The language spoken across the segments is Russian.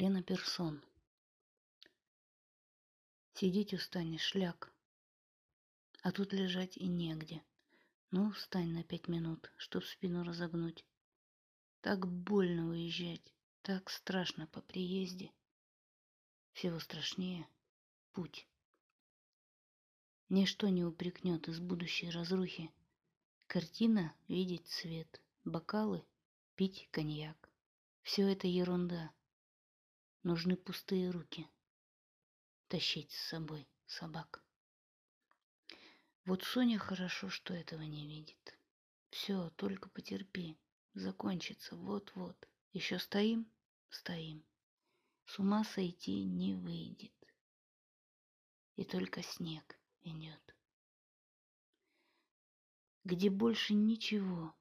Лена Персон. Сидеть устанешь, шляк. А тут лежать и негде. Ну, встань на пять минут, чтоб спину разогнуть. Так больно уезжать, так страшно по приезде. Всего страшнее путь. Ничто не упрекнет из будущей разрухи. Картина — видеть цвет, бокалы — пить коньяк. Все это ерунда. Нужны пустые руки. Тащить с собой собак. Вот Соня хорошо, что этого не видит. Все, только потерпи. Закончится вот-вот. Еще стоим? Стоим. С ума сойти не выйдет. И только снег идет. Где больше ничего.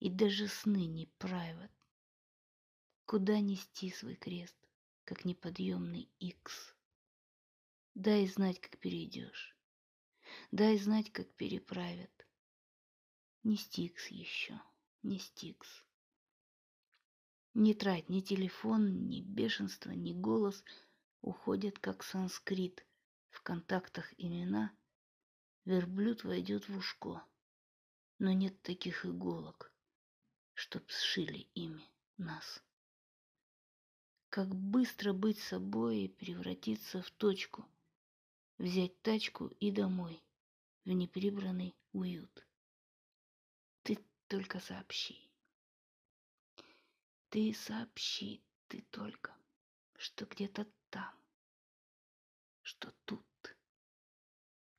И даже сны не правят. Куда нести свой крест, как неподъемный икс? Дай знать, как перейдешь. Дай знать, как переправят. Не стикс еще, не стикс. Не трать ни телефон, ни бешенство, ни голос уходят, как санскрит. В контактах имена верблюд войдет в ушко. Но нет таких иголок, чтоб сшили ими нас. Как быстро быть собой и превратиться в точку, взять тачку и домой, в неприбранный уют. Ты только сообщи. Ты сообщи, ты только, что где-то там, что тут